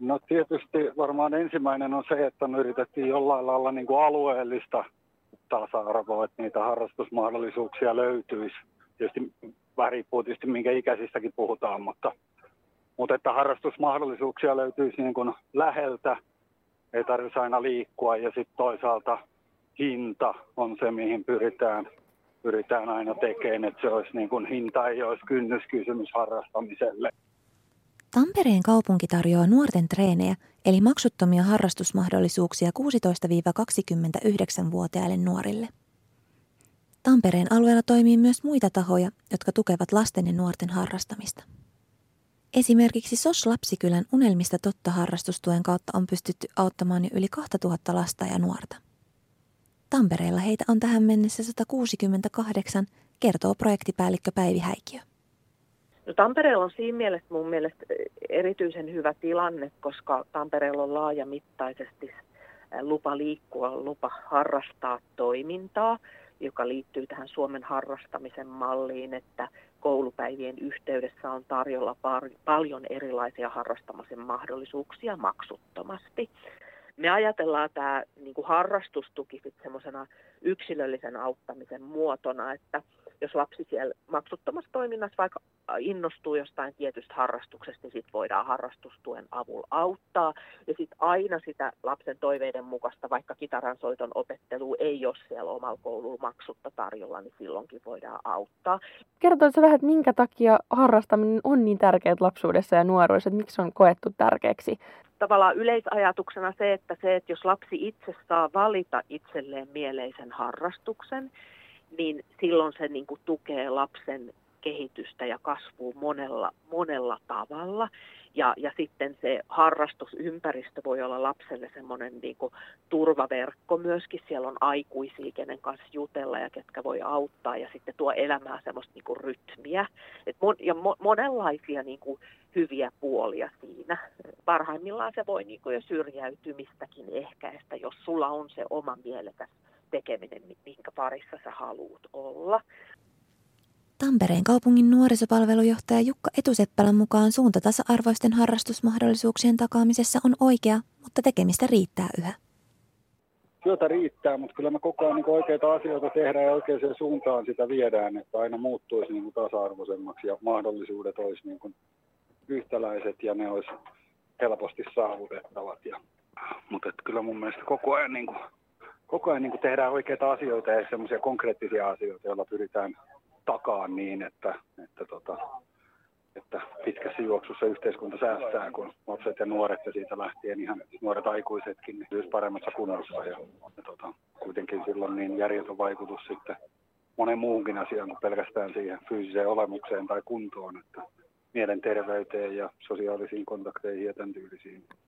No tietysti varmaan ensimmäinen on se, että me yritettiin jollain lailla niin kuin alueellista tasa-arvoa, että niitä harrastusmahdollisuuksia löytyisi. Tietysti vähän riippuu tietysti minkä ikäisistäkin puhutaan, mutta, mutta että harrastusmahdollisuuksia löytyisi niin kuin läheltä, ei tarvitsisi aina liikkua ja sitten toisaalta hinta on se, mihin pyritään, pyritään aina tekemään, että se olisi niin kuin, hinta ei olisi kynnyskysymys harrastamiselle. Tampereen kaupunki tarjoaa nuorten treenejä, eli maksuttomia harrastusmahdollisuuksia 16-29-vuotiaille nuorille. Tampereen alueella toimii myös muita tahoja, jotka tukevat lasten ja nuorten harrastamista. Esimerkiksi SOS Lapsikylän Unelmista totta harrastustuen kautta on pystytty auttamaan jo yli 2000 lasta ja nuorta. Tampereella heitä on tähän mennessä 168, kertoo projektipäällikkö Päivi Häikiö. No, Tampereella on siinä mielessä mun mielestä erityisen hyvä tilanne, koska Tampereella on laajamittaisesti lupa liikkua, lupa harrastaa toimintaa, joka liittyy tähän Suomen harrastamisen malliin, että koulupäivien yhteydessä on tarjolla par- paljon erilaisia harrastamisen mahdollisuuksia maksuttomasti. Me ajatellaan tämä niin kuin harrastustuki semmoisena yksilöllisen auttamisen muotona, että jos lapsi siellä maksuttomassa toiminnassa vaikka innostuu jostain tietystä harrastuksesta, niin sitten voidaan harrastustuen avulla auttaa. Ja sitten aina sitä lapsen toiveiden mukaista, vaikka kitaransoiton opettelu ei ole siellä omalla koululla maksutta tarjolla, niin silloinkin voidaan auttaa. Kertoisitko vähän, että minkä takia harrastaminen on niin tärkeää lapsuudessa ja nuoruudessa, että miksi se on koettu tärkeäksi? Tavallaan yleisajatuksena se, että se, että jos lapsi itse saa valita itselleen mieleisen harrastuksen, niin silloin se niin kuin tukee lapsen kehitystä ja kasvua monella, monella tavalla. Ja, ja sitten se harrastusympäristö voi olla lapselle semmoinen niin kuin turvaverkko myöskin. Siellä on aikuisia, kenen kanssa jutella ja ketkä voi auttaa ja sitten tuo elämää semmoista niin kuin rytmiä. Et mon, ja mo, monenlaisia niin kuin hyviä puolia siinä. Parhaimmillaan se voi niin kuin jo syrjäytymistäkin ehkäistä, jos sulla on se oma mielekäs tekeminen, minkä parissa sä haluat olla. Tampereen kaupungin nuorisopalvelujohtaja Jukka Etuseppälän mukaan suunta tasa-arvoisten harrastusmahdollisuuksien takaamisessa on oikea, mutta tekemistä riittää yhä. Työtä riittää, mutta kyllä me koko ajan niin oikeita asioita tehdään ja oikeaan suuntaan sitä viedään, että aina muuttuisi niin tasa-arvoisemmaksi ja mahdollisuudet olisi niin kuin yhtäläiset ja ne olisi helposti saavutettavat. Ja, mutta kyllä mun mielestä koko ajan niin kuin koko ajan niin kuin tehdään oikeita asioita ja semmoisia konkreettisia asioita, joilla pyritään takaan niin, että, että, tota, että pitkässä juoksussa yhteiskunta säästää, kun lapset ja nuoret ja siitä lähtien ihan nuoret aikuisetkin niin myös paremmassa kunnossa. Ja, ja tota, kuitenkin silloin niin järjetön vaikutus sitten monen muuhunkin asiaan kuin pelkästään siihen fyysiseen olemukseen tai kuntoon, että mielenterveyteen ja sosiaalisiin kontakteihin ja tämän tyylisiin.